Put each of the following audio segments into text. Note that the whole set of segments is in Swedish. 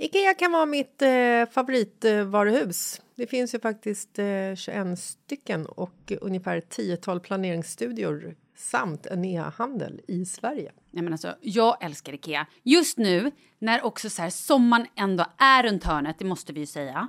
Ikea kan vara mitt eh, favoritvaruhus. Det finns ju faktiskt eh, 21 stycken och ungefär 10 planeringsstudior samt en e-handel i Sverige. Nej, men alltså, jag älskar Ikea. Just nu, när också så här, sommaren ändå är runt hörnet, det måste vi ju säga.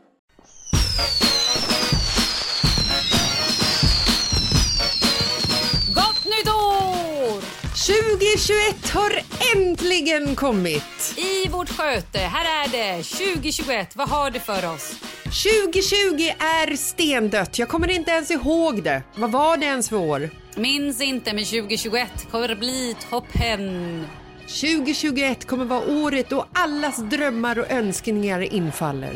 Gott nytt år! 2021 har äntligen kommit! I vårt sköte, här är det 2021. Vad har du för oss? 2020 är stendött. Jag kommer inte ens ihåg det. Vad var det ens för år? Minns inte, men 2021 kommer bli toppen. 2021 kommer vara året då allas drömmar och önskningar infaller.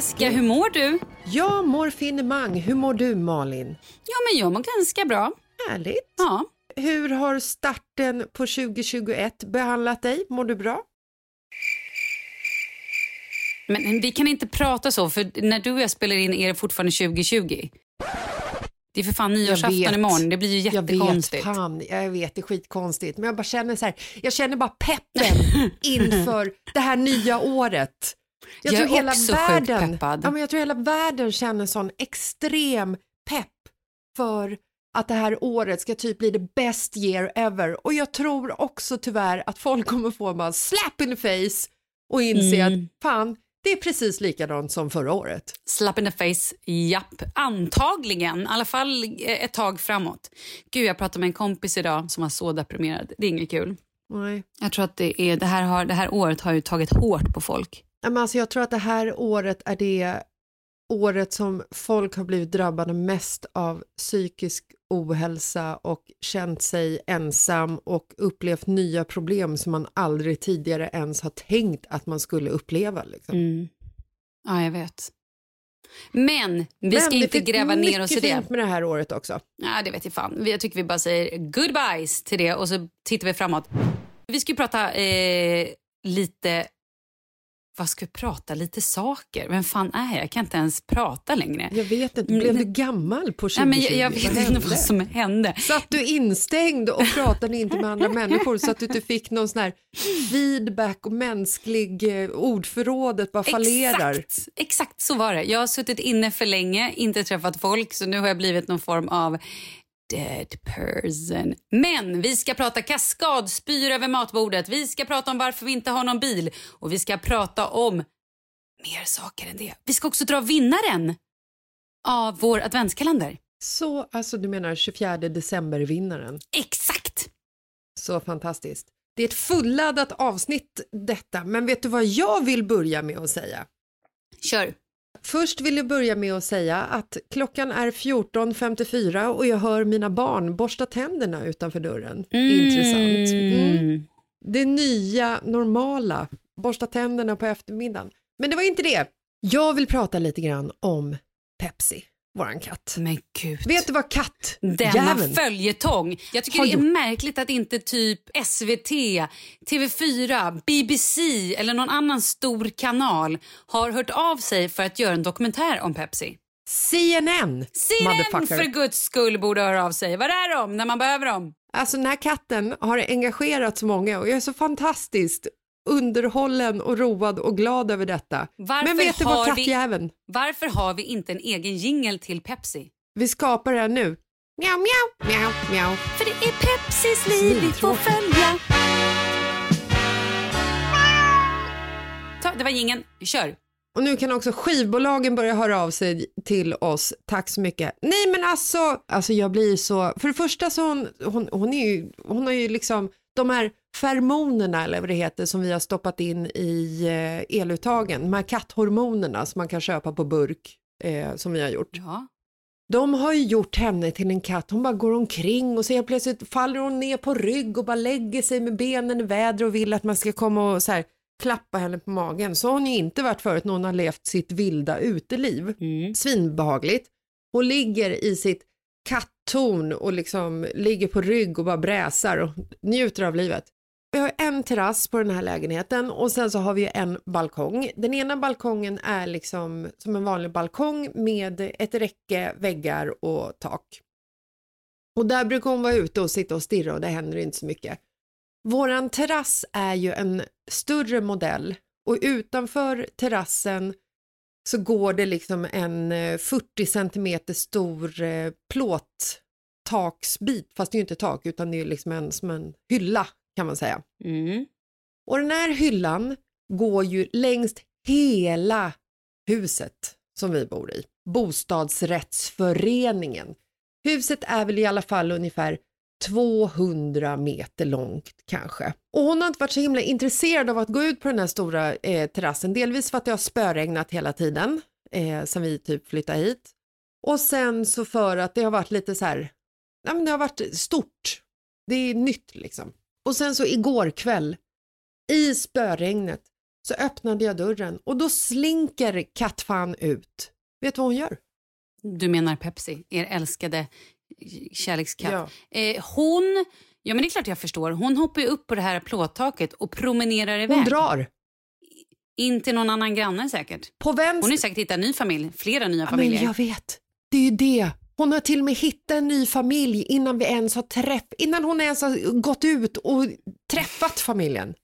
Jessica, hur mår du? Jag mår finemang. Hur mår du Malin? Ja, men jag mår ganska bra. Härligt. Ja. Hur har starten på 2021 behandlat dig? Mår du bra? Men vi kan inte prata så, för när du och jag spelar in är det fortfarande 2020. Det är för fan nyårsafton imorgon, det blir ju jättekonstigt. Jag vet, fan, jag vet, det är skitkonstigt. Men jag bara känner så här, jag känner bara peppen inför det här nya året. Jag är också sjukt peppad. Ja, men jag tror hela världen känner sån extrem pepp för att det här året ska typ bli the best year ever. Och jag tror också tyvärr att folk kommer få bara slap in the face och inse Mm. att fan, Det är precis likadant som förra året. Slap in the face, japp. Antagligen, i alla fall eh, ett tag framåt. Gud, jag pratade med en kompis idag som var så deprimerad. Det är inget kul. Nej. Jag tror att det, är, det, här, har, det här året har ju tagit hårt på folk. Men alltså jag tror att det här året är det året som folk har blivit drabbade mest av psykisk ohälsa och känt sig ensam och upplevt nya problem som man aldrig tidigare ens har tänkt att man skulle uppleva. Liksom. Mm. Ja, jag vet. Men vi ska Men inte det gräva ner oss i mycket det. fint med det här året också. Ja, det vet jag fan. Jag tycker vi bara säger goodbyes till det och så tittar vi framåt. Vi ska ju prata eh, lite... Vad ska vi prata? Lite saker. Vem fan är jag? Jag kan inte ens prata längre. Jag vet inte, blev du gammal på 2020? Nej, men jag, jag vet Vad inte vad som hände. Satt du instängd och pratade inte med andra människor så att du inte fick någon sån här feedback och mänsklig eh, ordförrådet bara fallerar? Exakt, exakt så var det. Jag har suttit inne för länge, inte träffat folk så nu har jag blivit någon form av dead person. Men vi ska prata kaskadspyr över matbordet. Vi ska prata om varför vi inte har någon bil och vi ska prata om mer saker än det. Vi ska också dra vinnaren av vår adventskalender. Så, alltså du menar 24 december-vinnaren. Exakt! Så fantastiskt. Det är ett fulladdat avsnitt detta, men vet du vad jag vill börja med att säga? Kör. Först vill jag börja med att säga att klockan är 14.54 och jag hör mina barn borsta tänderna utanför dörren. Intressant. Mm. Det nya normala, borsta tänderna på eftermiddagen. Men det var inte det. Jag vill prata lite grann om Pepsi, våran katt. Men gud. Vet du vad katt Denna jäveln följetong. Jag tycker har det är gjort? märkligt att inte typ SVT, TV4, BBC eller någon annan stor kanal har hört av sig för att göra en dokumentär om Pepsi. CNN, CNN motherfucker. för guds skull borde höra av sig. Var är de när man behöver dem? Alltså den här katten har engagerat så många och jag är så fantastiskt underhållen och road och glad över detta. Varför Men vet du vad vi- kattjäveln? Varför har vi inte en egen jingel till Pepsi? Vi skapar här nu. Mjau, mjau, mjau, mjau. För det är Pepsis liv vi får följa. Ta, det var jingeln. Kör. Och nu kan också skivbolagen börja höra av sig till oss. Tack så mycket. Nej men alltså, alltså jag blir så, för det första så hon, hon, hon är ju, hon har ju liksom de här fermonerna eller vad det heter som vi har stoppat in i eh, eluttagen, de här katthormonerna som man kan köpa på burk eh, som vi har gjort. Ja. De har ju gjort henne till en katt. Hon bara går omkring och så helt plötsligt faller hon ner på rygg och bara lägger sig med benen i väder och vill att man ska komma och så här, klappa henne på magen. Så har hon ju inte varit förut när hon har levt sitt vilda uteliv. Mm. Svinbehagligt. Hon ligger i sitt kattorn och liksom ligger på rygg och bara bräsar och njuter av livet. Vi har en terrass på den här lägenheten och sen så har vi en balkong. Den ena balkongen är liksom som en vanlig balkong med ett räcke, väggar och tak. Och där brukar hon vara ute och sitta och stirra och det händer inte så mycket. Våran terrass är ju en större modell och utanför terrassen så går det liksom en eh, 40 centimeter stor eh, plåttaksbit, fast det är ju inte tak utan det är liksom en, som en hylla kan man säga. Mm. Och den här hyllan går ju längs hela huset som vi bor i, bostadsrättsföreningen. Huset är väl i alla fall ungefär 200 meter långt kanske. Och hon har inte varit så himla intresserad av att gå ut på den här stora eh, terrassen, delvis för att det har spöregnat hela tiden eh, sen vi typ flyttade hit. Och sen så för att det har varit lite så här, ja men det har varit stort. Det är nytt liksom. Och sen så igår kväll i spöregnet så öppnade jag dörren och då slinker kattfan ut. Vet du vad hon gör? Du menar Pepsi, er älskade kärlekskatt. Ja. Eh, hon, ja men det är klart jag förstår, hon hoppar ju upp på det här plåttaket och promenerar iväg. Hon drar. In till någon annan granne säkert. På vänster. Hon har säkert hittat en ny familj, flera nya Ja, men familjer. jag vet. Det är ju det. Hon har till och med hittat en ny familj innan vi ens har träff, innan hon ens har gått ut och träffat familjen.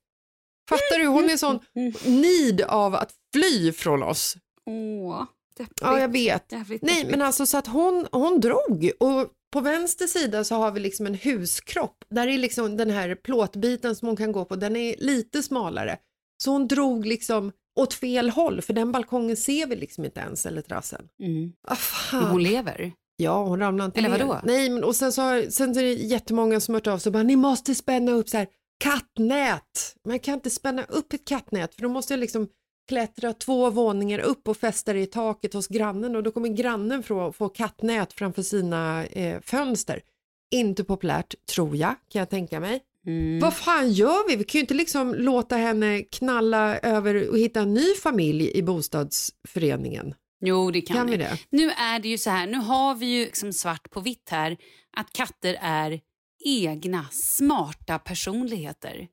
Fattar du? Hon är sån nid av att fly från oss. Åh, deppigt. Ja, jag vet. Jävligt Nej, deppigt. men alltså så att hon, hon drog och på vänster sida så har vi liksom en huskropp. Där är liksom den här plåtbiten som hon kan gå på, den är lite smalare. Så hon drog liksom åt fel håll för den balkongen ser vi liksom inte ens eller terrassen. Mm. Ah, fan. Hon lever. Ja, hon ramlade inte Eller ner. vadå? Nej, men och sen så har, sen är det jättemånga som hört av sig och bara, ni måste spänna upp så här kattnät. Man kan inte spänna upp ett kattnät för då måste jag liksom klättra två våningar upp och fästa det i taket hos grannen och då kommer grannen få, få kattnät framför sina eh, fönster. Inte populärt, tror jag, kan jag tänka mig. Mm. Vad fan gör vi? Vi kan ju inte liksom låta henne knalla över och hitta en ny familj i bostadsföreningen. Jo, det kan, Kan vi det? Nu är det ju så här, nu har vi ju liksom svart på vitt här att katter är egna, smarta personligheter.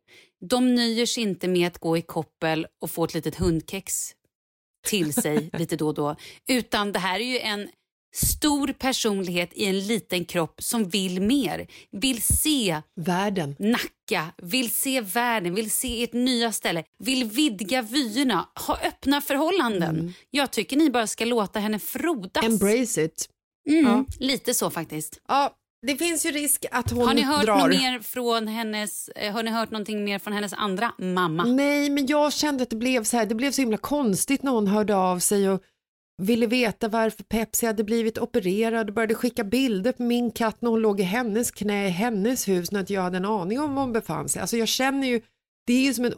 De nöjer sig inte med att gå i koppel och få ett litet hundkex till sig lite då och då. Utan det här är ju en stor personlighet i en liten kropp som vill mer. Vill se Världen. Nacka, vill se världen, vill se ert nya ställe, vill vidga vyerna, ha öppna förhållanden. Jag tycker ni bara ska låta henne frodas. Embrace it. Mm, Ja. Lite så faktiskt. Ja, det finns ju risk att hon Har ni hört drar. mer från hennes, eh, har ni hört någonting mer från hennes andra mamma? Nej, men jag kände att det blev så här, det blev så himla konstigt när hon hörde av sig och ville veta varför Pepsi hade blivit opererad och började skicka bilder på min katt när hon låg i hennes knä i hennes hus när jag hade en aning om var hon befann sig. Alltså jag känner ju, det är ju som en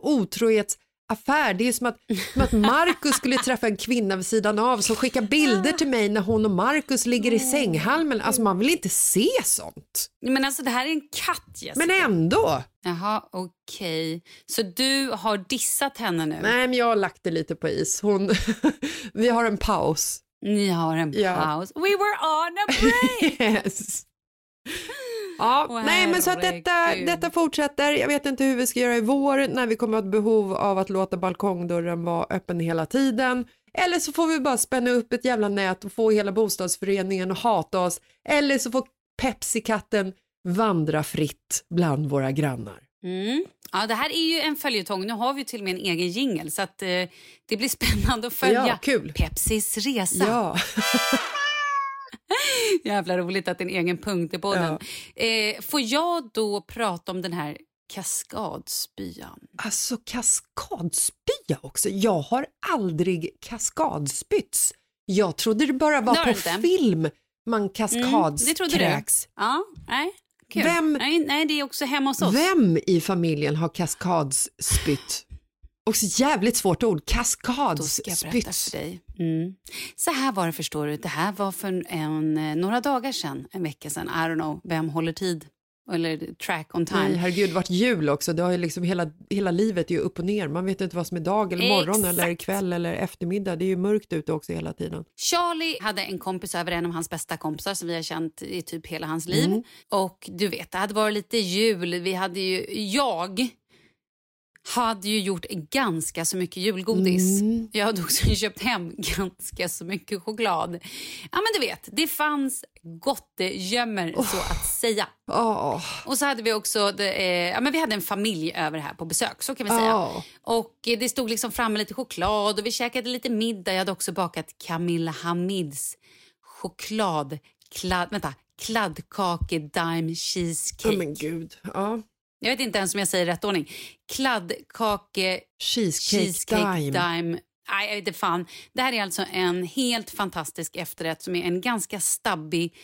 otrohetsaffär. Det är som att, som att Marcus skulle träffa en kvinna vid sidan av som skickar bilder till mig när hon och Marcus ligger i sänghalmen. Alltså man vill inte se sånt. Men alltså det här är en katt Jessica. Men ändå. Jaha, okej. Så du har dissat henne nu? Nej, men jag har lagt det lite på is. Hon, vi har en paus. Ni har en Ja. paus. We were on a break! Yes. Ja, nej men så att detta, detta fortsätter. Jag vet inte hur vi ska göra i vår när vi kommer att ha behov av att låta balkongdörren vara öppen hela tiden. Eller så får vi bara spänna upp ett jävla nät och få hela bostadsföreningen att hata oss. Eller så får Pepsi-katten vandra fritt bland våra grannar. Mm. Ja, det här är ju en följetong. Nu har vi till och med en egen jingel så att, eh, det blir spännande att följa Ja, kul. Pepsis resa. Ja. Jävla roligt att det är en egen punkt i podden. Eh, får jag då prata om den här kaskadspyan? Alltså kaskadspya också. Jag har aldrig kaskadspytts. Jag trodde det bara var Det på inte. film man Mm, kaskadskräks. Ja, nej. Kul. Vem- Nej, nej, det är också hemma hos oss. Vem i familjen har kaskadspytt? Också jävligt svårt ord. Dig. Mm. Så här var det förstår du. Det här var för en, eh, några dagar sedan, en vecka sedan. I don't know, vem håller tid? Eller track on time. Nej, herregud, vart jul också. Det har ju liksom hela, hela livet är ju upp och ner. Man vet inte vad som är dag eller morgon eller Exakt. kväll eller eftermiddag. Det är ju mörkt ute också hela tiden. Charlie hade en kompis över, en av hans bästa kompisar som vi har känt i typ hela hans liv. Mm. Och du vet, det hade varit lite jul. Vi hade ju, jag hade ju gjort ganska så mycket julgodis. Mm. Jag hade också köpt hem ganska så mycket choklad. Ja men du vet, det fanns gottgömmer så att säga. Åh, Och så hade vi också, det, eh, ja men vi hade en familj över här på besök så kan vi säga. Ja. Och eh, det stod liksom framme lite choklad och vi käkade lite middag. Jag hade också bakat Camilla Hamids choklad, kladd, vänta, kladdkake dime cheesecake. oh, men gud. Ja. Jag vet inte ens om jag säger rätt ordning. Kladdkake Cheesecake, cheesecake dime. dime. Nej, jag vet inte fan. Det här är alltså en helt fantastisk efterrätt som är en ganska stabbig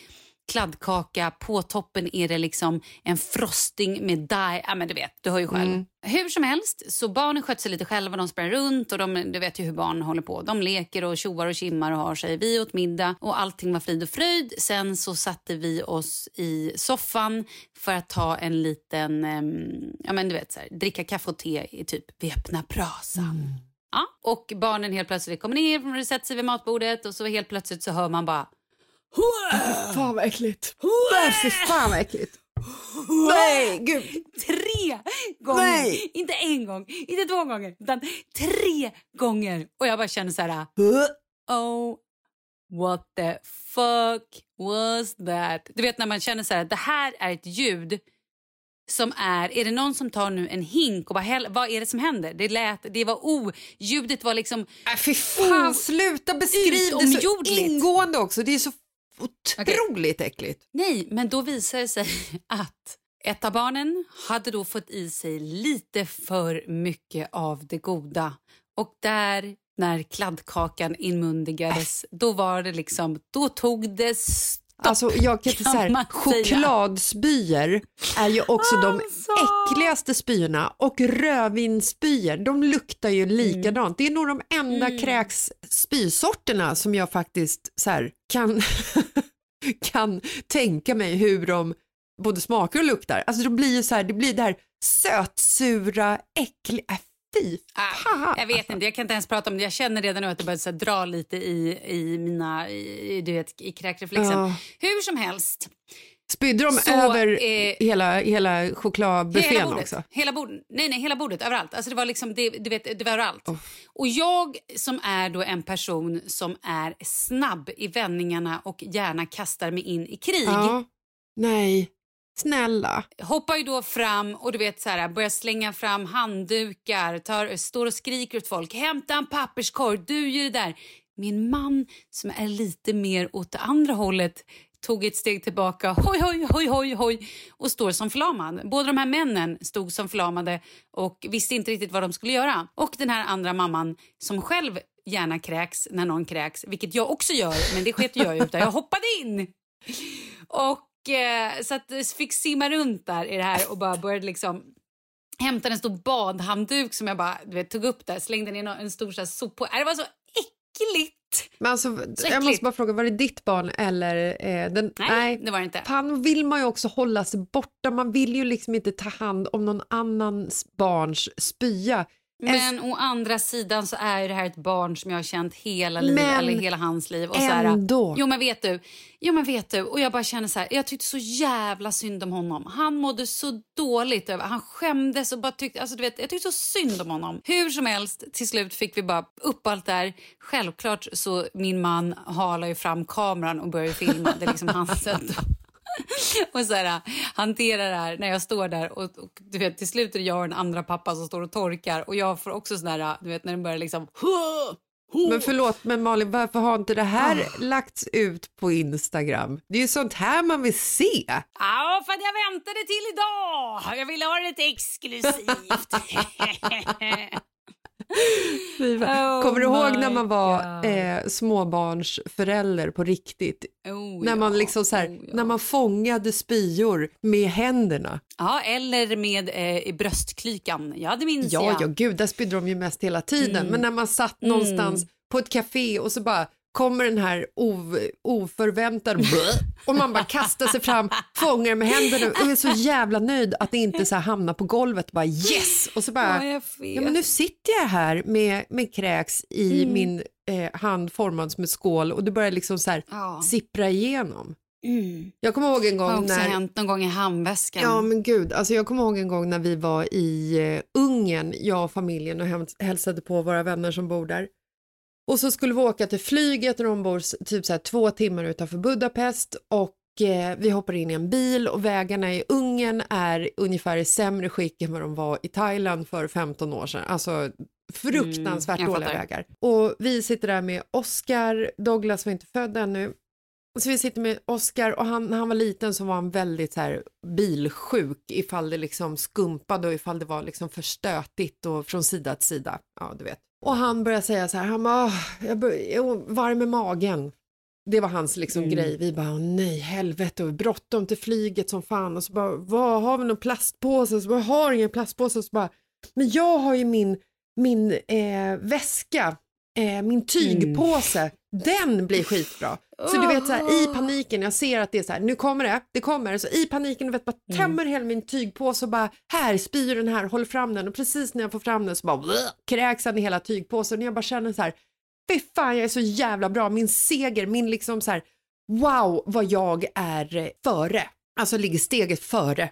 kladdkaka. På toppen är det liksom en frosting med dye. Ja, men du vet, du hör ju själv. Mm. Hur som helst, så barnen skötte sig lite själva. De sprang runt och de, du vet ju hur barn håller på. De leker och tjoar och kimmar och har sig. Vi åt middag och allting var frid och fröjd. Sen så satte vi oss i soffan för att ta en liten, ehm, ja men du vet så här, dricka kaffe och te i typ vid öppna brasan. Ja, och barnen helt plötsligt kommer ner och sätter sig vid matbordet och så helt plötsligt så hör man bara Fan vad äckligt. Fy fan vad äckligt. Nej, gud. tre gånger. Nej. Inte en gång, inte två gånger, utan tre gånger. Och jag bara känner så här, oh what the fuck was that? Du vet när man känner så här, det här är ett ljud som är, är det någon som tar nu en hink och bara, häll, vad är det som händer? Det lät, det var o, ljudet var liksom, Nej, fy fan, sluta beskriv det så ingående också. Det är så otroligt äckligt. Nej, men då visar det sig att ett av barnen hade då fått i sig lite för mycket av det goda Och där, när kladdkakan inmundigades, då var det liksom, då tog det. Alltså jag kan inte säga, chokladspyor är ju också de äckligaste spyorna. Och rödvinsspyor, de luktar ju likadant. Det är nog de enda kräksspysorterna som jag faktiskt så här, kan, kan tänka mig hur de både smakar och luktar. Alltså de blir ju så här, det blir det här sötsura, äckliga, äh, fy Ah, jag vet inte, jag kan inte ens prata om det. Jag känner redan nu att det börjar så här, dra lite i, i mina, i, du vet, i kräkreflexen. Ja. Hur som helst. Spydde de Så, över eh, hela, hela chokladbuffén Hela bordet. också? Hela bordet. Nej, nej, hela bordet, överallt. Alltså det var liksom, det, du vet, det var överallt. Och jag som är då en person som är snabb i vändningarna och gärna kastar mig in i krig. Ja. Nej, snälla. hoppar ju då fram och du vet så här, börjar slänga fram handdukar, tar, står och skriker åt folk. Hämta en papperskorg, du gör det där. Min man som är lite mer åt det andra hållet tog ett steg tillbaka, hoj, hoj, hoj, hoj, hoj och står som förlamad. Båda de här männen stod som förlamade och visste inte riktigt vad de skulle göra. Och den här andra mamman som själv gärna kräks när någon kräks, vilket jag också gör, men det sket jag ut jag hoppade in. Och eh, så att fick simma runt där i det här och bara började liksom hämta en stor badhandduk som jag bara vet, tog upp där, slängde ner en stor så här, soppå. Äh, Det var så äckligt. Men alltså, Så jag måste bara fråga, var det ditt barn eller eh, den? Nej, det var det inte. Fan vill man ju också hålla sig borta. Man vill ju liksom inte ta hand om någon annans barns spya. Men å andra sidan så är det här ett barn som jag har känt hela livet, eller hela hans liv. Och så här, ändå. jo men vet du, jo men vet du, och jag bara känner så här, jag tyckte så jävla synd om honom. Han mådde så dåligt över, han skämdes och bara tyckte, alltså du vet, jag tyckte så synd om honom. Hur som helst, till slut fick vi bara upp allt där. Självklart så min man halar ju fram kameran och börjar filma, det är liksom hans sätt och så här, hantera det här när jag står där och, och du vet till slut är det jag och en andra pappa som står och torkar och jag får också sån där, du vet när den börjar liksom Men förlåt, men Malin, varför har inte det här Ah. lagts ut på Instagram? Det är ju sånt här man vill se. Ja, för att jag väntade till idag. Jag ville ha det lite exklusivt. Oh Kommer du ihåg när man var eh, småbarnsförälder på riktigt? oh, när man ja, liksom så här, oh, ja. när man fångade spyor med händerna. Ja, eller med eh, bröstklykan. Ja, det minns Ja, jag. ja, gud, där spydde de ju mest hela tiden. Mm. Men när man satt någonstans på ett café och så bara kommer den här ov, oförväntade och man bara kastar sig fram, fångar med händerna och är så jävla nöjd att det inte så här hamnar på golvet. Bara yes! Och så bara, Ja, ja, men nu sitter jag här med, med kräks i Mm. min eh, hand formad som ett skål och det börjar liksom så här Ja. sippra igenom. Mm. Jag kommer ihåg en Det har gång också när... hänt någon gång i handväskan. Ja men gud, alltså jag kommer ihåg en gång när vi var i eh, Ungern, jag och familjen och hälsade på våra vänner som bor där. Och så skulle vi åka till flyget och de bor typ så här två timmar utanför Budapest och eh, vi hoppar in i en bil och vägarna i Ungern är ungefär i sämre skick än vad de var i Thailand för 15 år sedan. Alltså fruktansvärt Mm, dåliga vägar. Och vi sitter där med Oscar, Douglas var inte född ännu, så vi sitter med Oscar och han, när han var liten så var han väldigt så här bilsjuk ifall det liksom skumpade och ifall det var liksom för stötigt och från sida till sida. Ja, du vet. Och han började säga så här, han bara, "Åh, jag, bör, varm i magen. Det var hans liksom grej. Vi bara, "Åh, nej helvete, och bråttom till flyget som fan. Och så bara, vad har vi någon plastpåse? Så bara, jag har ingen plastpåse. Så bara, men jag har ju min, min eh, väska, eh, min tygpåse. Den blir skitbra. Så du vet så här, i paniken, jag ser att det är så här, nu kommer det, det kommer. Så i paniken, du vet, bara tömmer hela min tygpåse och bara, här, spyr den här, håller fram den. Och precis när jag får fram den så bara, bleh, kräks han i hela tygpåsen. Och jag bara känner så här, fy fan jag är så jävla bra, min seger, min liksom så här, wow vad jag är före. Alltså ligger steget före.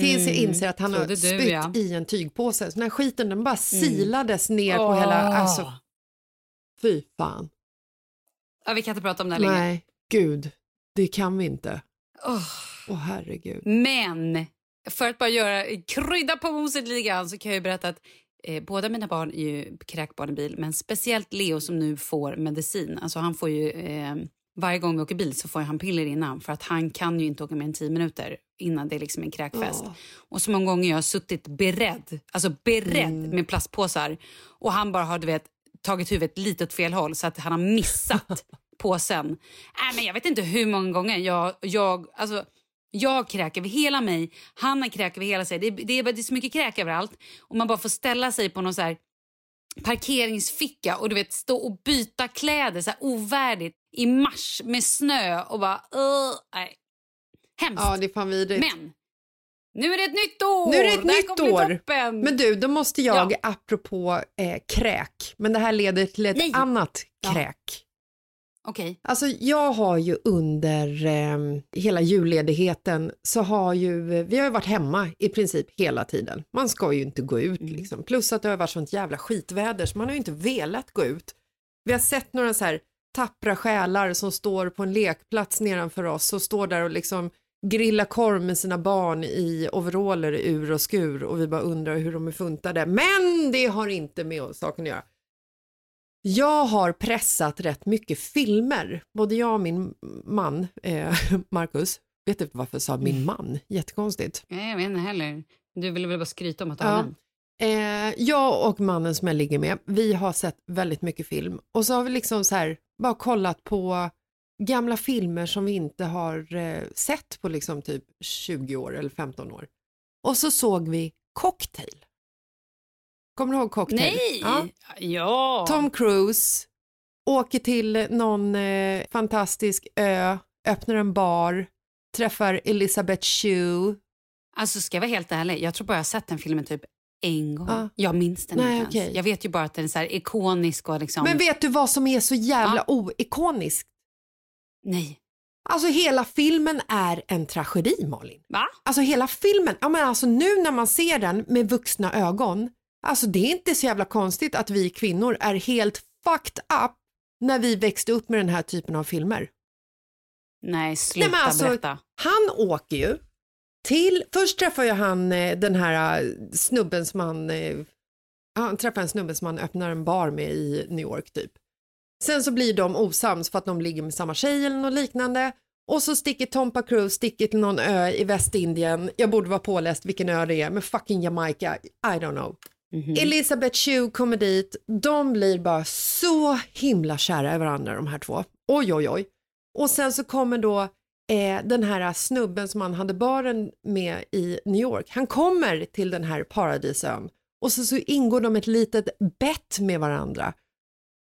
Tills jag inser att han har Trodde du, spytt ja. i en tygpåse. Så den här skiten den bara silades ner på hela, alltså fy fan. Ja, vi kan inte prata om det här längre. Nej, gud, det kan vi inte. Åh. Åh herregud. Men för att bara göra, krydda på moset lite grann så kan jag ju berätta att eh, båda mina barn är ju bil, men speciellt Leo som nu får medicin. Alltså han får ju eh, varje gång vi åker bil så får han piller innan för att han kan ju inte åka mer än tio minuter innan det är liksom en kräkfest. Åh. Och så många gånger jag har suttit beredd, alltså beredd Mm. med plastpåsar och han bara har du vet, tagit huvudet lite åt fel håll så att han har missat påsen. Äh, men jag vet inte hur många gånger jag, jag, alltså, jag kräker över hela mig, han har kräk över hela sig. Det, det, är, det är så mycket kräk överallt och man bara får ställa sig på någon så här parkeringsficka och du vet stå och byta kläder så här ovärdigt i mars med snö och bara uh, nej. Hemskt. Ja, det är fan vidrigt. Men nu är det ett nytt år! Nu är det ett Där nytt år. Toppen. Men du, då måste jag, Ja. apropå eh, kräk, men det här leder till ett Nej. annat Ja. kräk. Okej. Alltså jag har ju under eh, hela julledigheten så har ju, vi har ju varit hemma i princip hela tiden. Man ska ju inte gå ut Mm. liksom. Plus att det har varit sånt jävla skitväder så man har ju inte velat gå ut. Vi har sett några så här tappra själar som står på en lekplats nedanför oss och står där och liksom grillar korv med sina barn i overaller ur och skur och vi bara undrar hur de är funtade. Men det har inte med saken att göra. Jag har pressat rätt mycket filmer, både jag och min man, eh, Marcus. Vet du varför jag sa min man? Jättekonstigt. Nej, Jag vet inte heller. Du ville väl bara skryta om att du Ja. Eh, jag och mannen som jag ligger med, vi har sett väldigt mycket film och så har vi liksom så här bara kollat på gamla filmer som vi inte har eh, sett på liksom typ 20 år eller 15 år. Och så såg vi Cocktail. Kommer du ihåg Cocktail? Nej! Ja. Ja! Tom Cruise åker till någon eh, fantastisk ö, öppnar en bar, träffar Elizabeth Shue. Alltså ska jag vara helt ärlig, jag tror bara jag har sett den filmen typ en gång. Ja. Jag minns den Nej, inte ens. okej. Jag vet ju bara att den är så ikonisk och liksom... Men vet du vad som är så jävla oikoniskt? Nej. Alltså hela filmen är en tragedi Malin. Va? Alltså hela filmen, ja men alltså nu när man ser den med vuxna ögon, alltså det är inte så jävla konstigt att vi kvinnor är helt fucked up när vi växte upp med den här typen av filmer. Nej, sluta Nej, alltså, berätta. Han åker ju till, först träffar ju han eh, den här eh, snubben som han, eh, han träffar en snubbe som han öppnar en bar med i New York typ. Sen så blir de osams för att de ligger med samma tjej eller något liknande. Och så sticker Tompa Cruise sticker till någon ö i Västindien. Jag borde vara påläst vilken ö det är, men fucking Jamaica, I don't know. Mhm. Elizabeth Shue kommer dit, de blir bara så himla kära i varandra de här två. Oj oj oj. Och sen så kommer då eh, den här snubben som han hade baren med i New York, han kommer till den här paradisön och så, så ingår de ett litet bett med varandra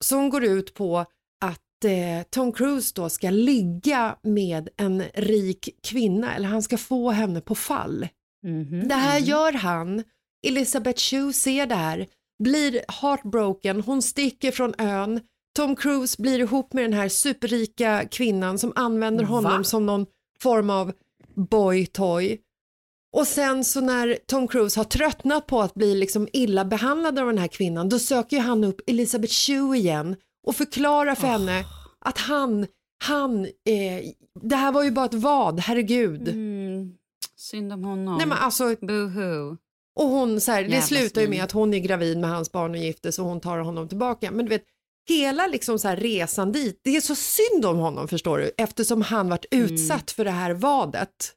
som går ut på att eh, Tom Cruise då ska ligga med en rik kvinna eller han ska få henne på fall. Mhm. Det här gör han. Elizabeth Shue ser det här, blir heartbroken, hon sticker från ön. Tom Cruise blir ihop med den här superrika kvinnan som använder honom som någon form av boy toy. Och sen så när Tom Cruise har tröttnat på att bli liksom illa behandlad av den här kvinnan, då söker ju han upp Elizabeth Shue igen och förklarar för henne att han, han, eh, det här var ju bara ett vad, herregud. Mm. Synd om honom. Nej men alltså, Boohoo. och hon så här, det slutar ju med att hon är gravid med hans barn och gifter så hon tar honom tillbaka. Men du vet, hela liksom så här resan dit, det är så synd om honom förstår du, eftersom han varit utsatt för det här vadet.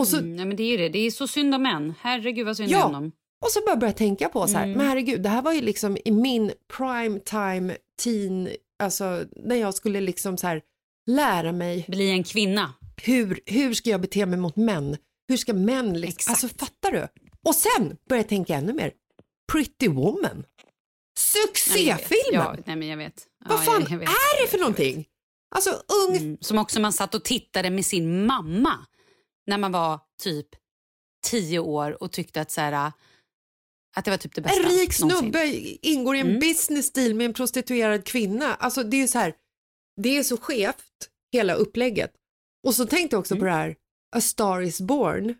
Och så, Mm, nej, men det är ju det. Det är så synd om män. Herregud vad synd Ja. om dem. och så bara börja tänka på så här, Mm. men herregud, det här var ju liksom i min prime time teen, alltså när jag skulle liksom så här lära mig Bli en kvinna. hur, hur ska jag bete mig mot män? Hur ska män liksom, Exakt. alltså fattar du? Och sen börjar jag tänka ännu mer, Pretty Woman. Jag. Succéfilmen! Ja, nej, men jag vet. Vad Ja, fan jag- jag vet. är det för någonting? Alltså ung, Mm. Som också man satt och tittade med sin mamma när man var typ tio år och tyckte att så här, att det var typ det bästa en rik någonsin. snubbe ingår i en Mm. business deal med en prostituerad kvinna. Alltså det är så här, det är så skevt hela upplägget. Och så tänkte jag också Mm. på det här A Star Is Born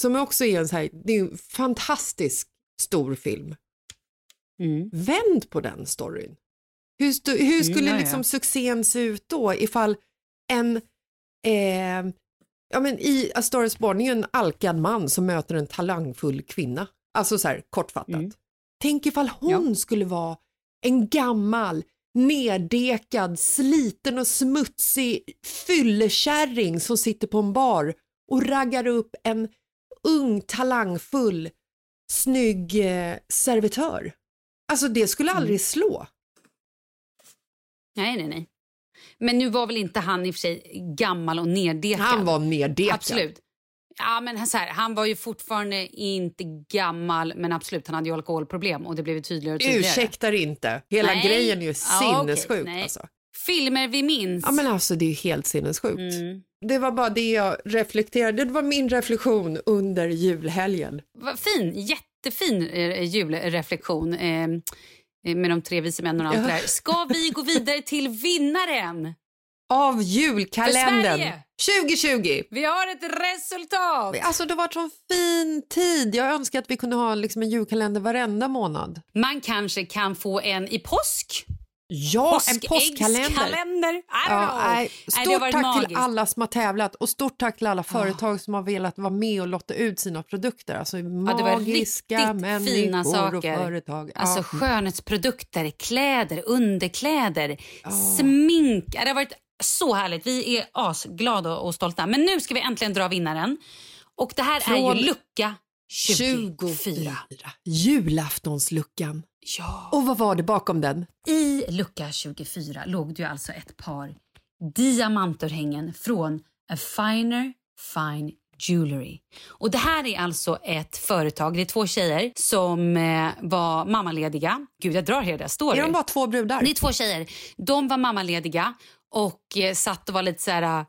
som också är en så här, det är en fantastisk stor film. Mm. Vänd på den storyn. Hur, hur skulle ja, ja. liksom succén se ut då ifall en, eh, ja men i A Star Is Born är ju en alkad man som möter en talangfull kvinna. Alltså så här kortfattat. Mm. Tänk ifall hon skulle vara en gammal neddekad, sliten och smutsig fyllekärring som sitter på en bar och raggar upp en ung, talangfull, snygg eh, servitör. Alltså det skulle aldrig Mm. slå. Nej, nej, nej. Men nu var väl inte han i och för sig gammal och neddekad? Han var neddekad. Absolut. Ja, men så här, han var ju fortfarande inte gammal, men absolut, han hade ju alkoholproblem och det blev tydligare och tydligare. Ursäktar inte. Hela Nej. grejen är ju Ja, sinnessjuk. nej. alltså. Filmer vi minns. Ja men alltså det är ju helt sinnessjukt. Mm. Det var bara det jag reflekterade, det var min reflektion under julhelgen. Vad fin, jättefin eh, julreflektion eh, med de tre vise männen och allt det där. Ska vi gå vidare till vinnaren? Av julkalendern Sverige! 2020. Vi har ett resultat! Alltså det har varit sån fin tid. Jag önskar att vi kunde ha liksom en julkalender varenda månad. Man kanske kan få en i påsk. Ja, en påskkalender. Ja, stort tack magiskt. till alla som har tävlat och stort tack till alla företag som har velat vara med och lotta ut sina produkter. Alltså Ja, det var magiska riktigt människor fina och saker. företag. Ja. Alltså skönhetsprodukter, kläder, underkläder, smink. Ja, Det har varit så härligt. Vi är asglada och stolta. Men nu ska vi äntligen dra vinnaren. Och det här är Från ju lucka 24. 24. Julaftonsluckan. Ja. Och vad var det bakom den? I lucka 24 låg det ju alltså ett par diamantörhängen från A Finer Fine Jewelry. Och det här är alltså ett företag, det är två tjejer som eh, var mammalediga. Gud, jag drar hela story. Är de bara två brudar? Det är två tjejer. De var mammalediga och eh, satt och var lite så här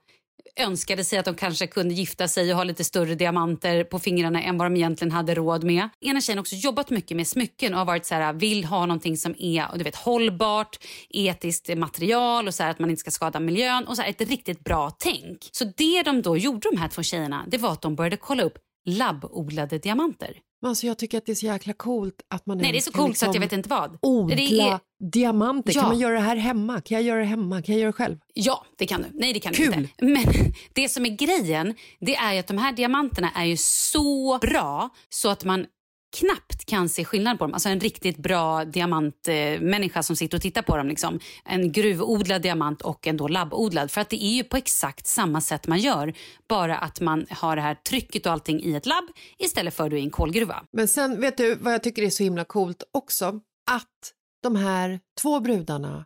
önskade sig att de kanske kunde gifta sig och ha lite större diamanter på fingrarna än vad de egentligen hade råd med. Ena tjejen har också jobbat mycket med smycken och har varit så här, vill ha någonting som är du vet, hållbart, etiskt material och så här, att man inte ska skada miljön och så här, ett riktigt bra tänk. Så det de då gjorde de här två tjejerna, det var att de började kolla upp labbodlade diamanter. Men Alltså, jag tycker att det är så jäkla coolt att man Nej, det är så coolt så att jag liksom vet inte vad. Odla är, diamanter. Ja. Kan man göra det här hemma? Kan jag göra det hemma? Kan jag göra det själv? Ja, det kan du. Nej, det kan Kul. du inte. Men det som är grejen, det är att de här diamanterna är ju så bra så att man knappt kan se skillnad på dem. Alltså en riktigt bra diamantmänniska som sitter och tittar på dem. Liksom. En gruvodlad diamant och en då labbodlad. För att det är ju på exakt samma sätt man gör. Bara att man har det här trycket och allting i ett labb istället för då i en kolgruva. Men sen, vet du vad jag tycker är så himla coolt också? Att de här två brudarna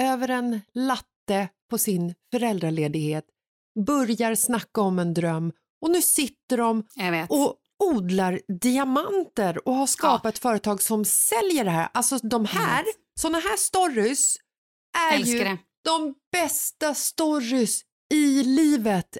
över en latte på sin föräldraledighet börjar snacka om en dröm och nu sitter de och odlar diamanter och har skapat ett företag som säljer det här. Alltså de här, vet. såna här stories är Älskar ju det. de bästa stories i livet.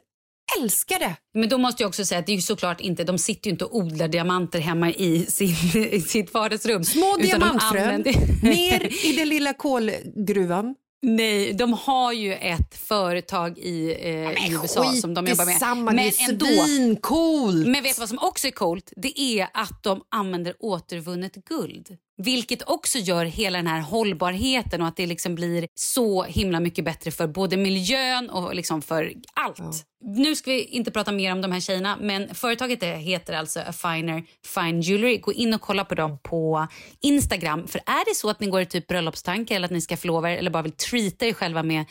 Älskar det! Men då måste jag också säga att det är ju såklart inte, de sitter ju inte och odlar diamanter hemma i, sin, i sitt vardagsrum. Små diamantfrön använder- ner i den lilla kolgruvan. Nej, de har ju ett företag i, eh, i USA som de jobbar med. Samma, Men det är ändå. svincoolt! Men vet du vad som också är coolt? Det är att de använder återvunnet guld. Vilket också gör hela den här hållbarheten och att det liksom blir så himla mycket bättre för både miljön och liksom för allt. Nu ska vi inte prata mer om de här tjejerna, men företaget heter alltså A Finer Fine Jewelry. Gå in och kolla på dem på Instagram. För är det så att ni går i typ bröllopstankar eller att ni ska förlova er eller bara vill treata er själva med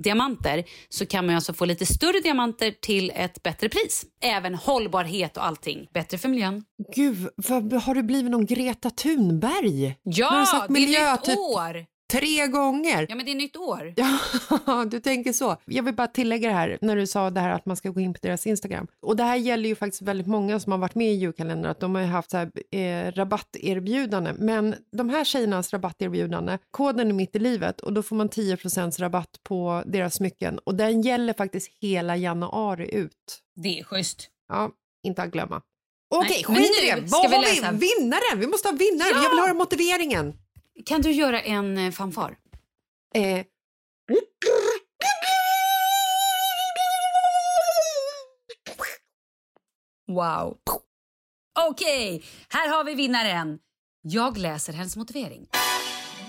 diamanter så kan man alltså få lite större diamanter till ett bättre pris. Även hållbarhet och allting. Bättre för miljön. Gud, vad, har du blivit någon Greta Thunberg? Ja, det är nytt typ år! Tre gånger? Ja, men det är nytt år. Ja, du tänker så. Jag vill bara tillägga det här när du sa det här att man ska gå in på deras Instagram. Och det här gäller ju faktiskt väldigt många som har varit med i julkalendern att de har ju haft så här, eh, rabatterbjudande. Men de här tjejernas rabatterbjudande, koden är mitt i livet och då får man 10 rabatt på deras smycken och den gäller faktiskt hela januari ut. Det är schysst. Ja, inte att glömma. Okej, men skit i det. Vad vi har vi? Vinnaren! Vi måste ha vinnaren. Ja! Jag vill höra motiveringen. Kan du göra en eh, fanfar? Eh, Wow. Okej, här har vi vinnaren. Jag läser hennes motivering.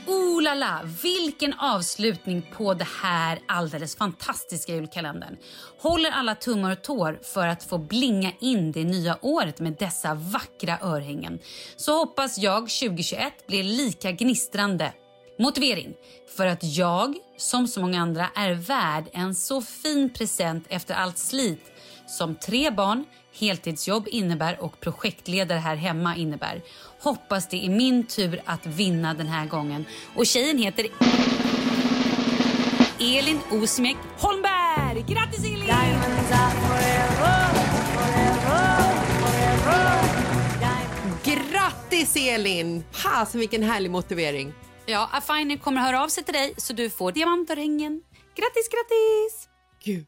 Oh la la, vilken avslutning på det här alldeles fantastiska julkalendern. Håller alla tummar och tår för att få blinga in det nya året med dessa vackra örhängen. Så hoppas jag 2021 blir lika gnistrande. Motivering. För att jag, som så många andra, är värd en så fin present efter allt slit som tre barn, heltidsjobb innebär och projektledare här hemma innebär. Hoppas det är min tur att vinna den här gången. Och tjejen heter Elin Osmek Holmberg. Grattis Elin! Grattis Elin! Fasen vilken härlig motivering. Ja, Afiner kommer höra av sig till dig så du får diamantörhängen. Grattis, grattis! Gud,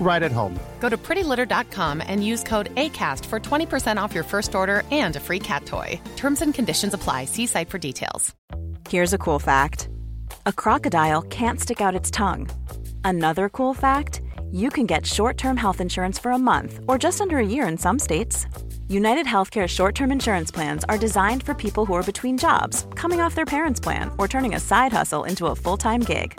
right at home. Go to prettylitter.com and use code ACAST for 20% off your first order and a free cat toy. Terms and conditions apply. See site for details. Here's a cool fact a crocodile can't stick out its tongue. Another cool fact you can get short term health insurance for a month or just under a year in some states. United Healthcare short term insurance plans are designed for people who are between jobs, coming off their parents' plan, or turning a side hustle into a full time gig.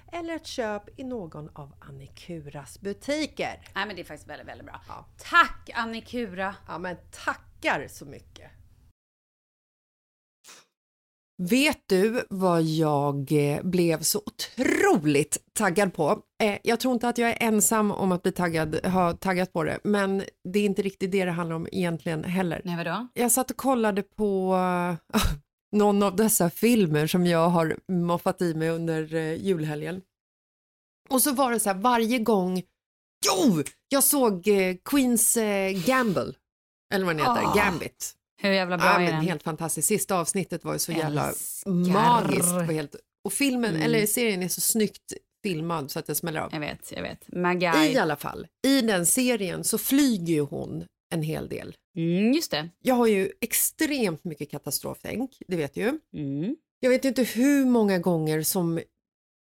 eller ett köp i någon av Annikuras butiker. Nej men det är faktiskt väldigt, väldigt bra. Ja. Tack Annikura! Ja, men tackar så mycket! Vet du vad jag eh, blev så otroligt taggad på? Eh, Jag tror inte att jag är ensam om att bli taggad, ha taggat på det, men det är inte riktigt det det handlar om egentligen heller. Nej vadå? Jag satt och kollade på någon av dessa filmer som jag har moffat i mig under eh, julhelgen. Och så var det så här varje gång, jo, jag såg eh, Queens eh, Gamble, eller vad den heter, Ah, Gambit. Hur jävla bra Ja, är men den? helt fantastiskt. Sista avsnittet var ju så jävla Älskar. magiskt. Och, helt, och filmen, Mm. eller serien är så snyggt filmad så att det smäller av. Jag vet, jag vet. Magai. I alla fall, i den serien så flyger ju hon en hel del. Mm, just det. Jag har ju extremt mycket katastroftänk, det vet du ju. Mm. Jag vet inte hur många gånger som,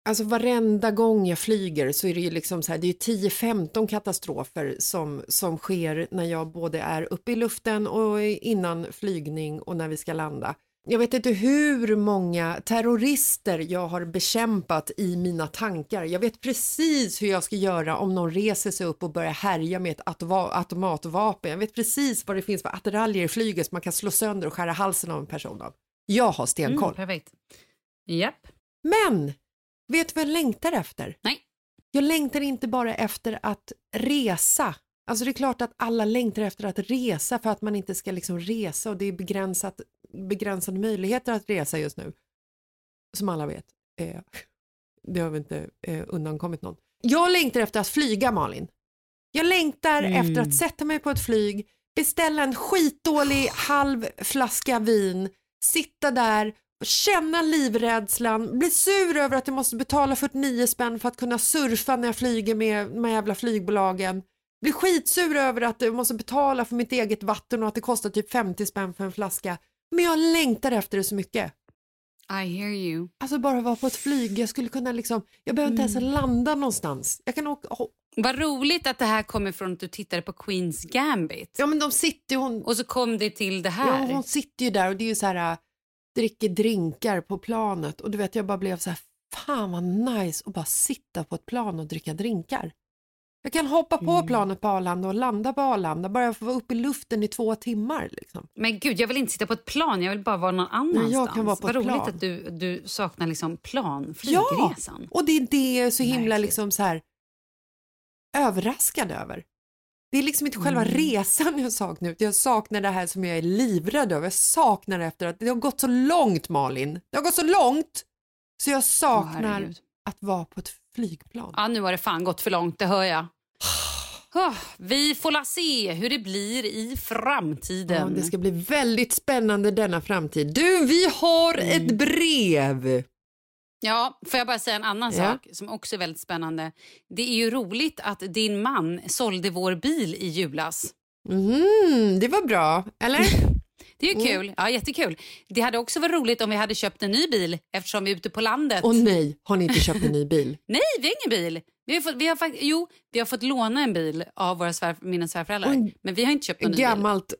alltså varenda gång jag flyger så är det ju liksom så här, det är ju 10-15 katastrofer som, som sker när jag både är uppe i luften och innan flygning och när vi ska landa. Jag vet inte hur många terrorister jag har bekämpat i mina tankar. Jag vet precis hur jag ska göra om någon reser sig upp och börjar härja med ett automatvapen. Jag vet precis vad det finns för attiraljer i flyget som man kan slå sönder och skära halsen av en person av. Jag har stenkoll. Mm, perfekt. Japp. Men, vet du vad jag längtar efter? Nej. Jag längtar inte bara efter att resa. Alltså det är klart att alla längtar efter att resa för att man inte ska liksom resa och det är begränsat, begränsade möjligheter att resa just nu. Som alla vet. Eh, det har väl inte eh, undankommit någon. Jag längtar efter att flyga Malin. Jag längtar Mm. efter att sätta mig på ett flyg, beställa en skitdålig halv flaska vin, sitta där känna livrädslan, bli sur över att jag måste betala 49 spänn för att kunna surfa när jag flyger med de jävla flygbolagen. Bli skitsur över att jag måste betala för mitt eget vatten och att det kostar typ 50 spänn för en flaska. Men jag längtar efter det så mycket. I hear you. Alltså bara vara på ett flyg, jag skulle kunna liksom, jag behöver inte ens landa någonstans. Jag kan åka, oh, Vad roligt att det här kommer från att du tittade på Queens Gambit. ja men de sitter hon, Och så kom det till det ja, här. hon sitter ju där och det är ju så här, äh, dricker drinkar på planet och du vet jag bara blev så här, fan vad nice att bara sitta på ett plan och dricka drinkar. Jag kan hoppa på Mm. planet på Arlanda och landa på Arlanda, bara jag får vara uppe i luften i två timmar. Liksom. Men gud, jag vill inte sitta på ett plan, jag vill bara vara någon annanstans. jag kan vara på Vad roligt plan. att du, du saknar liksom plan, Ja, flygresan. och det är det är så himla Verkligen. liksom så här överraskad över. Det är liksom inte själva Mm. resan jag saknar, utan jag saknar det här som jag är livrädd över. Jag saknar efter att det har gått så långt Malin. Det har gått så långt så jag saknar herregud. att vara på ett flygplan. Ja, nu har det fan gått för långt, det hör jag. Vi får la se hur det blir i framtiden. Ja, det ska bli väldigt spännande denna framtid. Du, vi har Mm. ett brev! Ja, får jag bara säga en annan Ja. sak som också är väldigt spännande. Det är ju roligt att din man sålde vår bil i julas. Mm, det var bra, eller? Det är Mm. ju kul. Ja, jättekul. Det hade också varit roligt om vi hade köpt en ny bil eftersom vi är ute på landet. Och nej, har ni inte köpt en ny bil? Nej, vi har ingen bil. Vi har fått, vi har jo, vi har fått låna en bil av våra svär, mina svärföräldrar. Men vi har inte köpt någon ny bil. Gammalt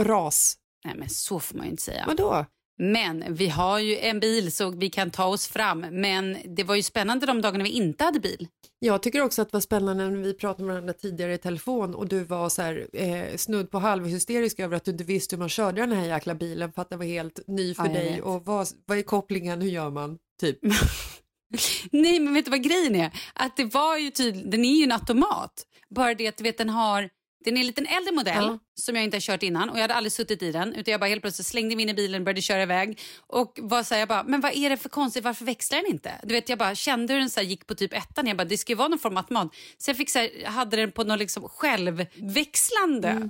ras. Nej, men så får man ju inte säga. Vadå? Men vi har ju en bil så vi kan ta oss fram. Men det var ju spännande de dagarna vi inte hade bil. Jag tycker också att det var spännande när vi pratade med varandra tidigare i telefon och du var så här, eh, snudd på halvhysterisk över att du inte visste hur man körde den här jäkla bilen för att den var helt ny för Ja, dig vet. och vad, vad är kopplingen, hur gör man? Typ. Nej, men vet du vad grejen är? Att det var ju tydligt, den är ju en automat. Bara det att du vet den har, den är en liten äldre modell Ja. som jag inte har kört innan och jag hade aldrig suttit i den utan jag bara helt plötsligt slängde mig in i bilen och började köra iväg och var så här, jag bara, men vad är det för konstigt, varför växlar den inte? Du vet jag bara kände hur den så gick på typ ettan, jag bara det ska ju vara någon form av automat. Så jag fick så här, hade den på någon liksom självväxlande.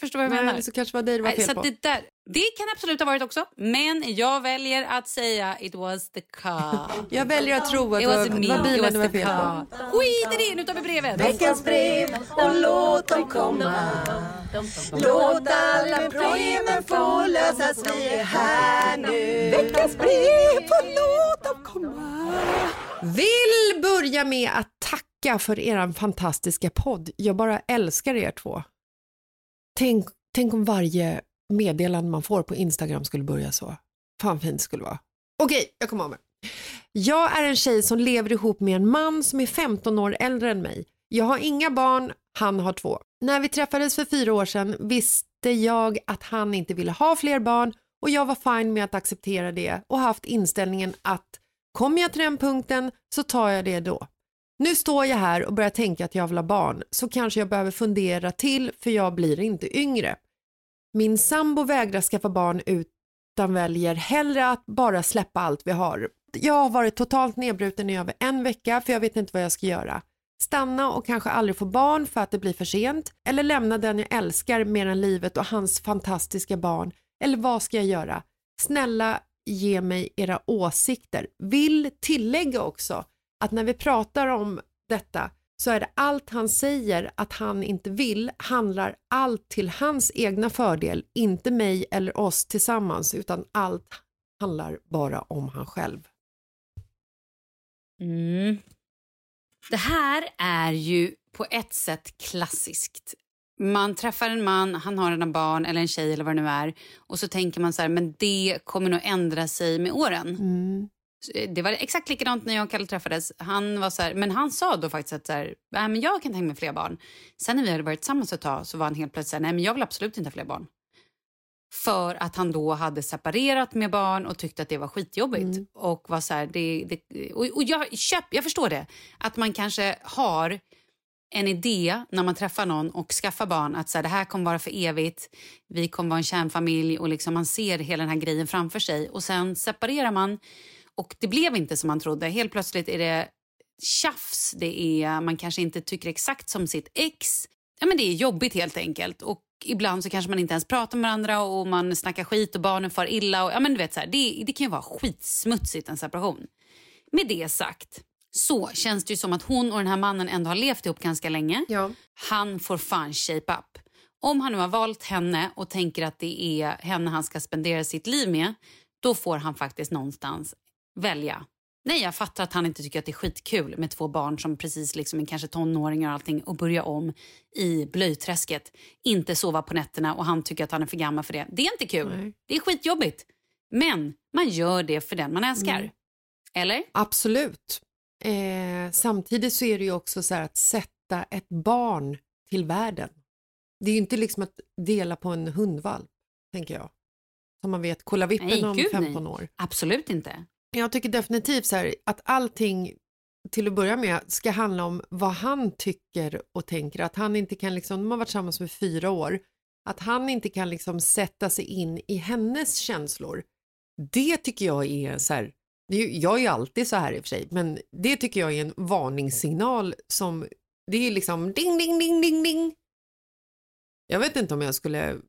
Förstår du vad jag Nej, menar? så kanske det var dig det var fel så på. det, där, det kan absolut ha varit också, men jag väljer att säga it was the car. Jag väljer att tro att It det was var, bilen was det var the fel car. på. Skit i det, nu tar vi brevet. Veckans brev och låt dem komma Låt alla problemen få lösas, vi är här nu Veckans brev och låt dem komma Vill börja med att tacka för er fantastiska podd. Jag bara älskar er två. Tänk, tänk om varje meddelande man får på Instagram skulle börja så. Fan fint det skulle vara. Okej, jag kommer av mig. Jag är en tjej som lever ihop med en man som är 15 år äldre än mig. Jag har inga barn, han har två. När vi träffades för fyra år sedan visste jag att han inte ville ha fler barn och jag var fine med att acceptera det och haft inställningen att kommer jag till den punkten så tar jag det då. Nu står jag här och börjar tänka att jag vill ha barn så kanske jag behöver fundera till för jag blir inte yngre. Min sambo vägrar skaffa barn utan väljer hellre att bara släppa allt vi har. Jag har varit totalt nedbruten i över en vecka för jag vet inte vad jag ska göra. Stanna och kanske aldrig få barn för att det blir för sent eller lämna den jag älskar mer än livet och hans fantastiska barn. Eller vad ska jag göra? Snälla ge mig era åsikter. Vill tillägga också att när vi pratar om detta så är det allt han säger att han inte vill handlar allt till hans egna fördel, inte mig eller oss tillsammans utan allt handlar bara om han själv. Mm. Det här är ju på ett sätt klassiskt. Man träffar en man, han har en barn eller en tjej eller vad det nu är och så tänker man så här, men det kommer nog ändra sig med åren. Mm. Det var exakt likadant när jag och Kalle träffades. Han var så här, men han sa då faktiskt att så här, nej, men jag kan tänka mig fler barn. Sen när vi hade varit tillsammans ett tag så var han helt plötsligt så här, nej men jag vill absolut inte ha fler barn. För att han då hade separerat med barn och tyckte att det var skitjobbigt. Och var så här, det, det, och, och jag, köp, jag förstår det. Att man kanske har en idé när man träffar någon och skaffar barn att så här, det här kommer vara för evigt, vi kommer vara en kärnfamilj och liksom man ser hela den här grejen framför sig och sen separerar man och det blev inte som man trodde. Helt plötsligt är det tjafs, det är, man kanske inte tycker exakt som sitt ex. Ja, men det är jobbigt helt enkelt och ibland så kanske man inte ens pratar med varandra och man snackar skit och barnen far illa. Och, ja, men du vet, så här, det, det kan ju vara skitsmutsigt en separation. Med det sagt så känns det ju som att hon och den här mannen ändå har levt ihop ganska länge. Ja. Han får fan shape up. Om han nu har valt henne och tänker att det är henne han ska spendera sitt liv med, då får han faktiskt någonstans välja. Nej, jag fattar att han inte tycker att det är skitkul med två barn som precis liksom är kanske tonåringar och allting och börja om i blöjträsket. Inte sova på nätterna och han tycker att han är för gammal för det. Det är inte kul. Nej. Det är skitjobbigt. Men man gör det för den man älskar. Mm. Eller? Absolut. Eh, samtidigt så är det ju också så här att sätta ett barn till världen. Det är ju inte liksom att dela på en hundvalp, tänker jag. Som man vet, kolla vippen Nej, om gud, 15 nej. år. Absolut inte. Jag tycker definitivt så här att allting till att börja med ska handla om vad han tycker och tänker. Att han inte kan, liksom, de har varit tillsammans med fyra år, att han inte kan liksom sätta sig in i hennes känslor. Det tycker jag är så här, jag är ju alltid så här i och för sig, men det tycker jag är en varningssignal som, det är liksom ding, ding, ding, ding, ding. Jag vet inte om jag skulle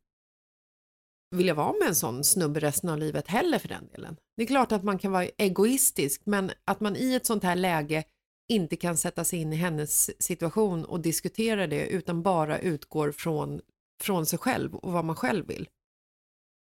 vilja vara med en sån snubbe resten av livet heller för den delen. Det är klart att man kan vara egoistisk men att man i ett sånt här läge inte kan sätta sig in i hennes situation och diskutera det utan bara utgår från, från sig själv och vad man själv vill.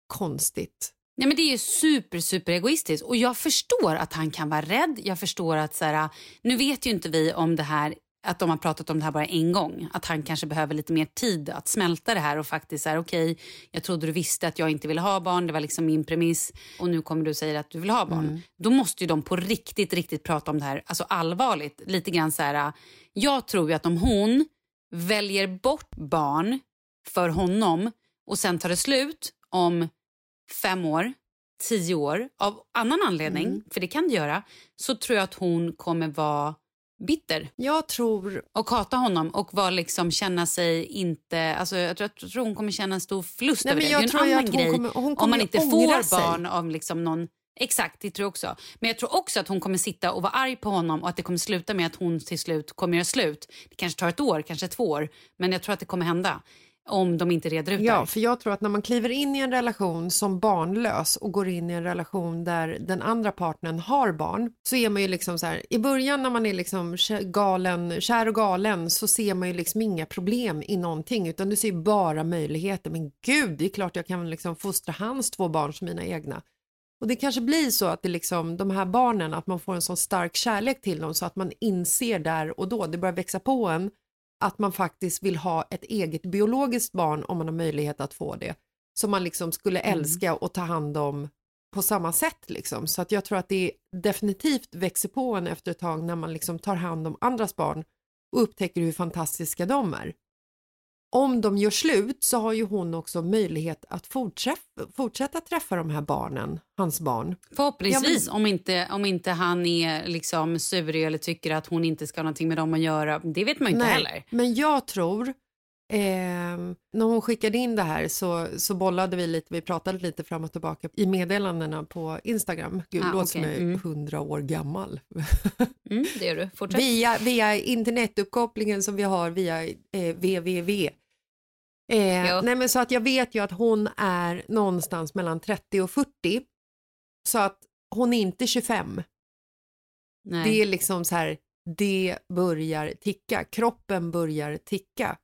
Konstigt. Nej, men det är ju super, super egoistiskt. Och jag förstår att han kan vara rädd. Jag förstår att så här, nu vet ju inte vi om det här att de har pratat om det här bara en gång. Att han kanske behöver lite mer tid att smälta det här och faktiskt säga okej, jag trodde du visste att jag inte ville ha barn, det var liksom min premiss och nu kommer du säga att du vill ha barn. Då måste ju de på riktigt, riktigt prata om det här, alltså allvarligt. Lite grann så här, jag tror ju att om hon väljer bort barn för honom och sen tar det slut om fem år, tio år av annan anledning, för det kan det göra, så tror jag att hon kommer vara bitter Jag tror, och hata honom och var liksom känna sig inte... Alltså jag, tror, jag tror hon kommer känna en stor förlust Nej, över det. jag det är en annan grej kommer- hon om kommer man inte får sig. barn av liksom någon... Exakt, det tror jag också. Men jag tror också att hon kommer sitta och vara arg på honom och att det kommer sluta med att hon till slut kommer göra slut. Det kanske tar ett år, kanske två år, men jag tror att det kommer hända om de inte reder ut det ja, för jag tror att när man kliver in i en relation som barnlös och går in i en relation där den andra partnern har barn så är man ju liksom så här, i början när man är liksom galen, kär och galen så ser man ju liksom inga problem i någonting utan du ser ju bara möjligheter. Men gud, det är klart jag kan liksom fostra hans två barn som mina egna. Och det kanske blir så att det liksom, de här barnen, att man får en sån stark kärlek till dem så att man inser där och då, det börjar växa på en, att man faktiskt vill ha ett eget biologiskt barn om man har möjlighet att få det. Som man liksom skulle älska och ta hand om på samma sätt liksom. Så att jag tror att det definitivt växer på en efter ett tag när man liksom tar hand om andras barn och upptäcker hur fantastiska de är. Om de gör slut så har ju hon också möjlighet att fortsätta, fortsätta träffa de här barnen, hans barn. Förhoppningsvis, Ja, om, inte, om inte han är liksom surig eller tycker att hon inte ska ha någonting med dem att göra. Det vet man inte Nej, heller. Men jag tror, eh, när hon skickade in det här så, så bollade vi lite, vi pratade lite fram och tillbaka i meddelandena på Instagram. Gud, Ah, låter som okej, jag är mm. hundra år gammal. Mm, det gör du. Fortsätt. via, via internetuppkopplingen som vi har via eh, www. Eh, nej men så att jag vet ju att hon är någonstans mellan 30 och 40. Så att hon är inte 25. Nej. Det är liksom så här, det börjar ticka, kroppen börjar ticka.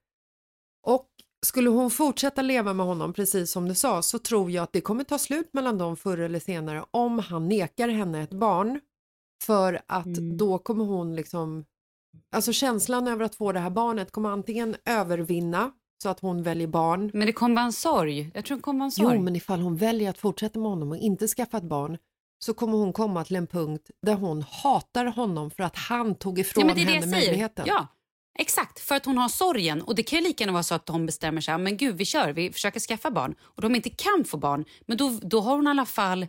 Och skulle hon fortsätta leva med honom, precis som du sa, så tror jag att det kommer ta slut mellan dem förr eller senare om han nekar henne ett barn. För att Mm. då kommer hon liksom, alltså känslan över att få det här barnet kommer antingen övervinna så att hon väljer barn. Men det kommer vara en sorg. Jag tror det kommer vara en sorg. Jo, men ifall hon väljer att fortsätta med honom och inte skaffa ett barn så kommer hon komma till en punkt där hon hatar honom för att han tog ifrån ja, henne möjligheten. Ja, exakt. För att hon har sorgen. Och det kan ju lika gärna vara så att de bestämmer sig, men gud vi kör, vi försöker skaffa barn. Och de inte kan få barn, men då, då har hon i alla fall,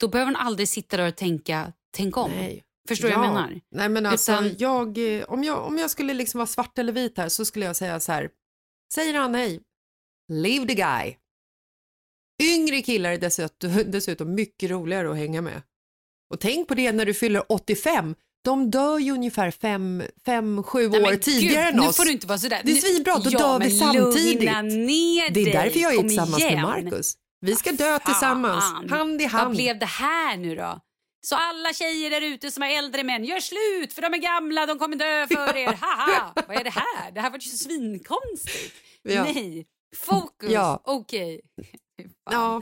då behöver hon aldrig sitta där och tänka, tänk om. Nej. Förstår du vad jag menar? Nej, men alltså, Utan- jag, eh, om, jag, om jag skulle liksom vara svart eller vit här så skulle jag säga så här. Säger han nej, leave the guy. Yngre killar är dessutom, dessutom mycket roligare att hänga med. Och tänk på det när du fyller 85. De dör ju ungefär 5-7 Nej, år tidigare än nu oss. får du inte vara sådär. Det är Nu- svinbra, då ja, dör vi samtidigt. Det är därför jag är Kom tillsammans igen. med Marcus. Vi ska dö Fan. tillsammans, hand i hand. Vad blev det här nu då? Så alla tjejer där ute som är äldre män, gör slut för de är gamla, de kommer dö för er. Haha! Vad är det här? Det här var ju svinkonstigt. Ja. Nej, fokus. Ja. Okej. Fan. Ja.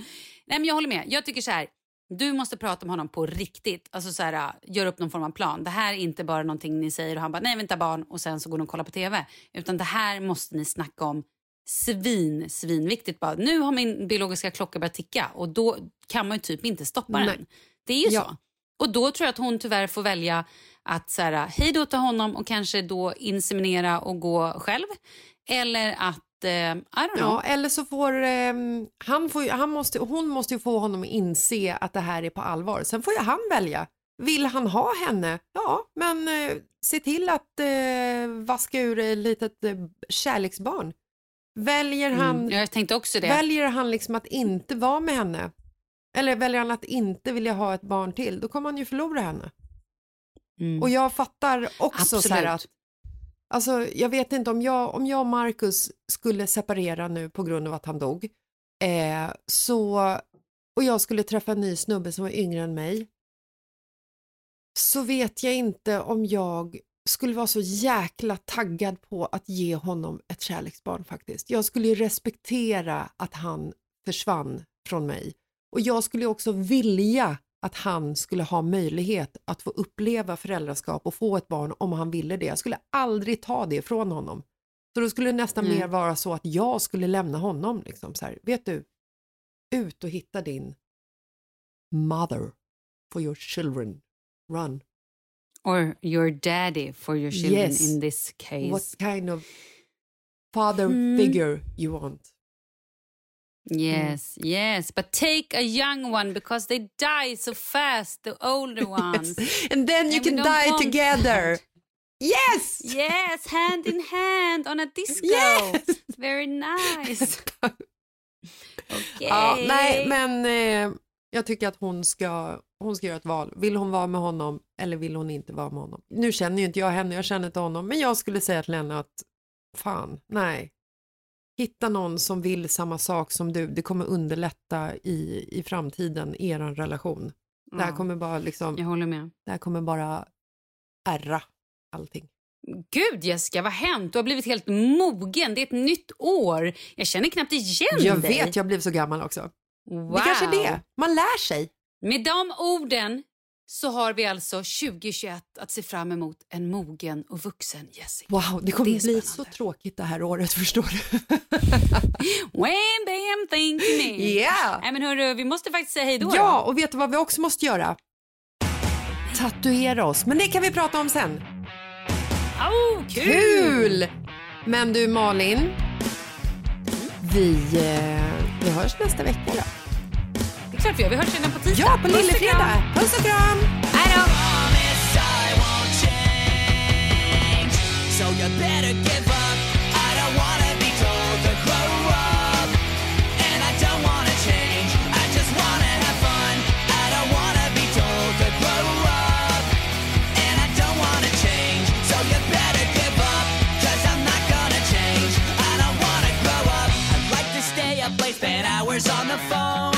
Nej, men jag håller med. Jag tycker så här. Du måste prata med honom på riktigt. Alltså så här, gör upp någon form av plan. Det här är inte bara någonting ni säger och han bara nej vänta barn och sen så går de och kollar på tv. Utan det här måste ni snacka om svin, svinviktigt. Bara, nu har min biologiska klocka börjat ticka och då kan man ju typ inte stoppa Nej. den. Det är ju Ja. så. Och då tror jag att hon tyvärr får välja att så här, hej då till honom och kanske då inseminera och gå själv. Eller att, eh, I don't know. Ja, eller så får, ehm, han får han måste, hon måste ju få honom att inse att det här är på allvar. Sen får ju han välja. Vill han ha henne? Ja, men eh, se till att eh, vaska ur ett litet eh, kärleksbarn. Väljer han, Mm, jag tänkte också det. väljer han liksom att inte vara med henne eller väljer han att inte vilja ha ett barn till, då kommer han ju förlora henne. Mm. Och jag fattar också så här Absolut. att Alltså, jag vet inte om jag, om jag och Marcus skulle separera nu på grund av att han dog eh, så, och jag skulle träffa en ny snubbe som var yngre än mig så vet jag inte om jag skulle vara så jäkla taggad på att ge honom ett kärleksbarn faktiskt. Jag skulle ju respektera att han försvann från mig och jag skulle också vilja att han skulle ha möjlighet att få uppleva föräldraskap och få ett barn om han ville det. Jag skulle aldrig ta det från honom. Så då skulle det nästan Mm. mer vara så att jag skulle lämna honom. Liksom, så här, vet du, ut och hitta din mother for your children. Run. Or your daddy for your children Yes. in this case. What kind of father Mm. figure you want. Yes, yes. But take a young one because they die so fast, the older ones. And then you And can die together. that. Yes! Yes, hand in hand on a disco. Yes! Very nice. Okej. Ja, nej, men eh, jag tycker att hon ska, hon ska göra ett val. Vill hon vara med honom eller vill hon inte vara med honom? Nu känner ju inte jag henne, jag känner inte honom, men jag skulle säga till henne att fan, nej. Hitta någon som vill samma sak som du. Det kommer underlätta i, i framtiden, er relation. Det här kommer bara liksom, Jag håller med. det här kommer bara ärra allting. Gud Jessica, vad har hänt? Du har blivit helt mogen. Det är ett nytt år. Jag känner knappt igen Jag dig. vet, jag blev så gammal också. Wow. Det kanske är det, man lär sig. Med de orden så har vi alltså 2021 att se fram emot en mogen och vuxen Jessica. Wow, det kommer Det bli så tråkigt det här året, förstår du. Wham, bam, thank me. Yeah. Nej, men hörru, vi måste faktiskt säga hej då. Ja, och vet du vad vi också måste göra? Tatuera oss, men det kan vi prata om sen. Oh, kul! Kul! Men du Malin, vi, eh, vi hörs nästa vecka då. Det är klart vi gör. Vi hörs redan på tisdag. Ja, på lillefredag. Puss och kram! Hej då! So you better give up. I don't wanna be told to grow up. And I don't wanna change. I just wanna have fun. I don't wanna be told to grow up. And I don't wanna change. So you better give up. Cause I'm not gonna change. I don't wanna grow up. I'd like to stay up late, spend hours on the phone.